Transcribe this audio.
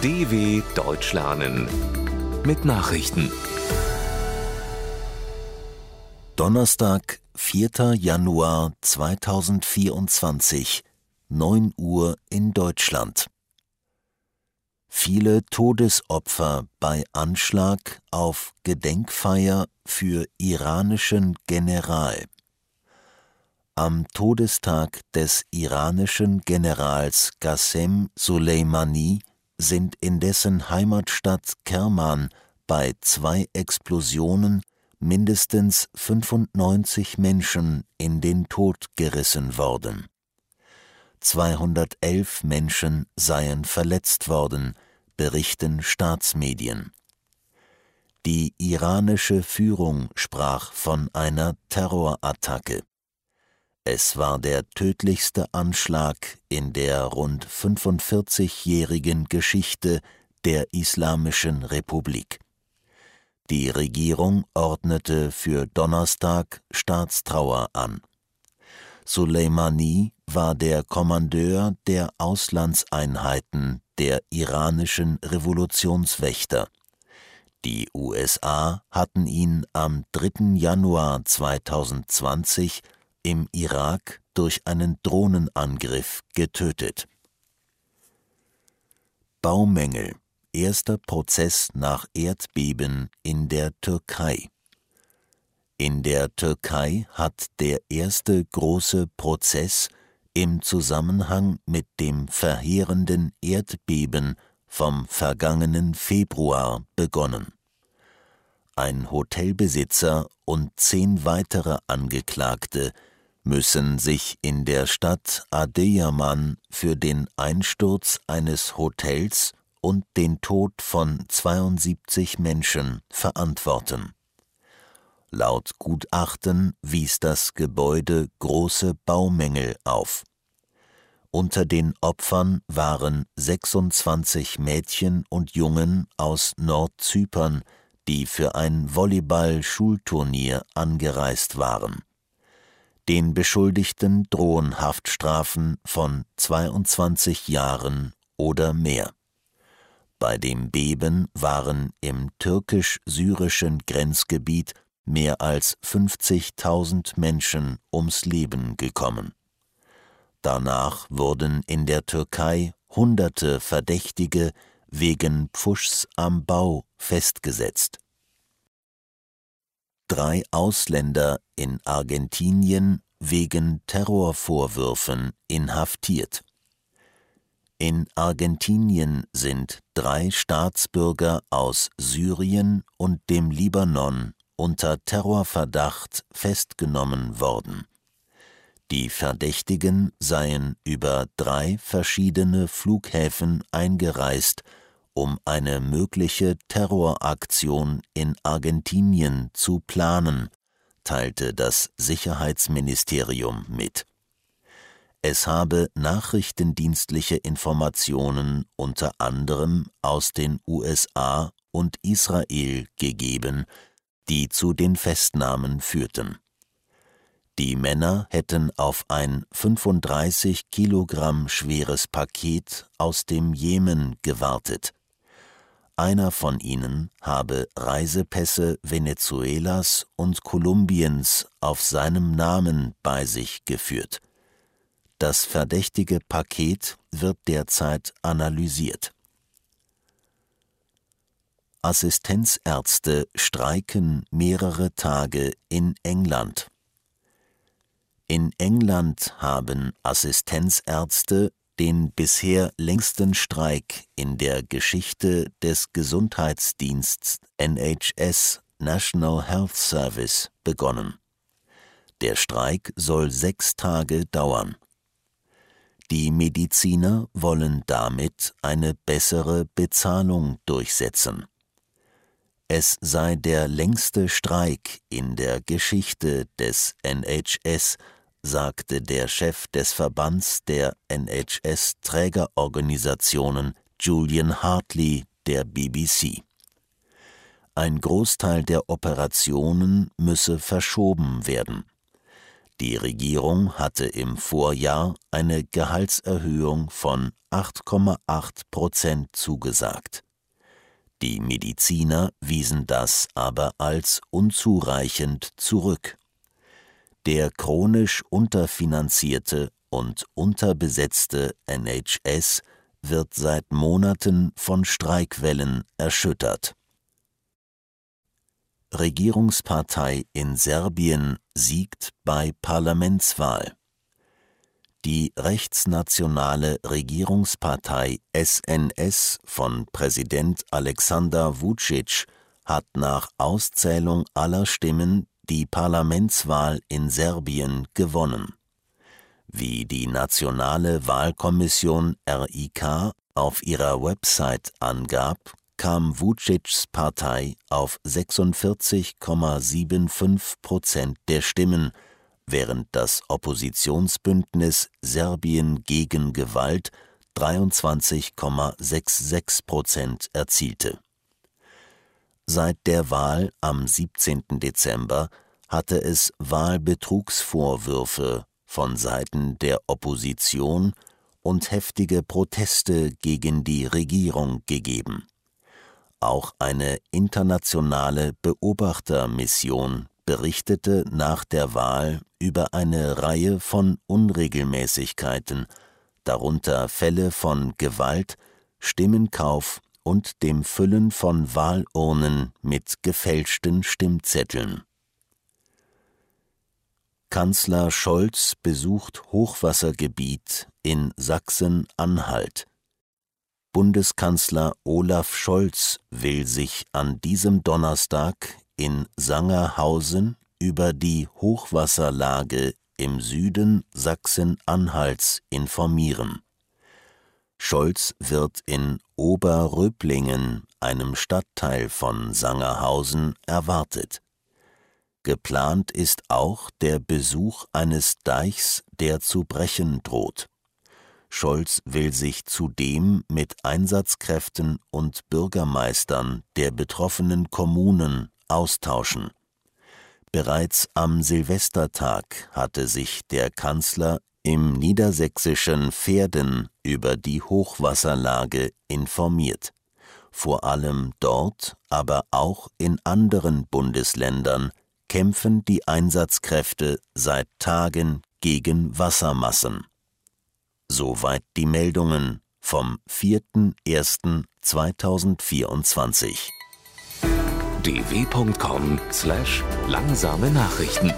DW Deutsch lernen mit Nachrichten. Donnerstag, 4. Januar 2024, 9 Uhr in Deutschland. Viele Todesopfer bei Anschlag auf Gedenkfeier für iranischen General. Am Todestag des iranischen Generals Qassem Soleimani sind in dessen Heimatstadt Kerman bei zwei Explosionen mindestens 95 Menschen in den Tod gerissen worden. 211 Menschen seien verletzt worden, berichten Staatsmedien. Die iranische Führung sprach von einer Terrorattacke. Es war der tödlichste Anschlag in der rund 45-jährigen Geschichte der Islamischen Republik. Die Regierung ordnete für Donnerstag Staatstrauer an. Soleimani war der Kommandeur der Auslandseinheiten der iranischen Revolutionswächter. Die USA hatten ihn am 3. Januar 2020 im Irak durch einen Drohnenangriff getötet. Baumängel erster Prozess nach Erdbeben in der Türkei. In der Türkei hat der erste große Prozess im Zusammenhang mit dem verheerenden Erdbeben vom vergangenen Februar begonnen. Ein Hotelbesitzer und zehn weitere Angeklagte müssen sich in der Stadt Adıyaman für den Einsturz eines Hotels und den Tod von 72 Menschen verantworten. Laut Gutachten wies das Gebäude große Baumängel auf. Unter den Opfern waren 26 Mädchen und Jungen aus Nordzypern, die für ein Volleyball-Schulturnier angereist waren. Den Beschuldigten drohen Haftstrafen von 22 Jahren oder mehr. Bei dem Beben waren im türkisch-syrischen Grenzgebiet mehr als 50.000 Menschen ums Leben gekommen. Danach wurden in der Türkei hunderte Verdächtige wegen Pfuschs am Bau festgesetzt drei Ausländer in Argentinien wegen Terrorvorwürfen inhaftiert. In Argentinien sind drei Staatsbürger aus Syrien und dem Libanon unter Terrorverdacht festgenommen worden. Die Verdächtigen seien über drei verschiedene Flughäfen eingereist um eine mögliche Terroraktion in Argentinien zu planen, teilte das Sicherheitsministerium mit. Es habe nachrichtendienstliche Informationen unter anderem aus den USA und Israel gegeben, die zu den Festnahmen führten. Die Männer hätten auf ein 35 Kilogramm schweres Paket aus dem Jemen gewartet, einer von ihnen habe Reisepässe Venezuelas und Kolumbiens auf seinem Namen bei sich geführt. Das verdächtige Paket wird derzeit analysiert. Assistenzärzte streiken mehrere Tage in England. In England haben Assistenzärzte den bisher längsten Streik in der Geschichte des Gesundheitsdiensts NHS National Health Service begonnen. Der Streik soll sechs Tage dauern. Die Mediziner wollen damit eine bessere Bezahlung durchsetzen. Es sei der längste Streik in der Geschichte des NHS sagte der Chef des Verbands der NHS-Trägerorganisationen Julian Hartley der BBC. Ein Großteil der Operationen müsse verschoben werden. Die Regierung hatte im Vorjahr eine Gehaltserhöhung von 8,8 Prozent zugesagt. Die Mediziner wiesen das aber als unzureichend zurück. Der chronisch unterfinanzierte und unterbesetzte NHS wird seit Monaten von Streikwellen erschüttert. Regierungspartei in Serbien siegt bei Parlamentswahl. Die rechtsnationale Regierungspartei SNS von Präsident Alexander Vucic hat nach Auszählung aller Stimmen die Parlamentswahl in Serbien gewonnen. Wie die Nationale Wahlkommission RIK auf ihrer Website angab, kam Vucic's Partei auf 46,75 Prozent der Stimmen, während das Oppositionsbündnis Serbien gegen Gewalt 23,66 Prozent erzielte. Seit der Wahl am 17. Dezember hatte es Wahlbetrugsvorwürfe von Seiten der Opposition und heftige Proteste gegen die Regierung gegeben. Auch eine internationale Beobachtermission berichtete nach der Wahl über eine Reihe von Unregelmäßigkeiten, darunter Fälle von Gewalt, Stimmenkauf und dem Füllen von Wahlurnen mit gefälschten Stimmzetteln. Kanzler Scholz besucht Hochwassergebiet in Sachsen-Anhalt. Bundeskanzler Olaf Scholz will sich an diesem Donnerstag in Sangerhausen über die Hochwasserlage im Süden Sachsen-Anhalts informieren. Scholz wird in Oberröblingen, einem Stadtteil von Sangerhausen, erwartet. Geplant ist auch der Besuch eines Deichs, der zu brechen droht. Scholz will sich zudem mit Einsatzkräften und Bürgermeistern der betroffenen Kommunen austauschen. Bereits am Silvestertag hatte sich der Kanzler im niedersächsischen Verden über die Hochwasserlage informiert. Vor allem dort, aber auch in anderen Bundesländern kämpfen die Einsatzkräfte seit Tagen gegen Wassermassen. Soweit die Meldungen vom 4.1.2024. dw.com/langsame Nachrichten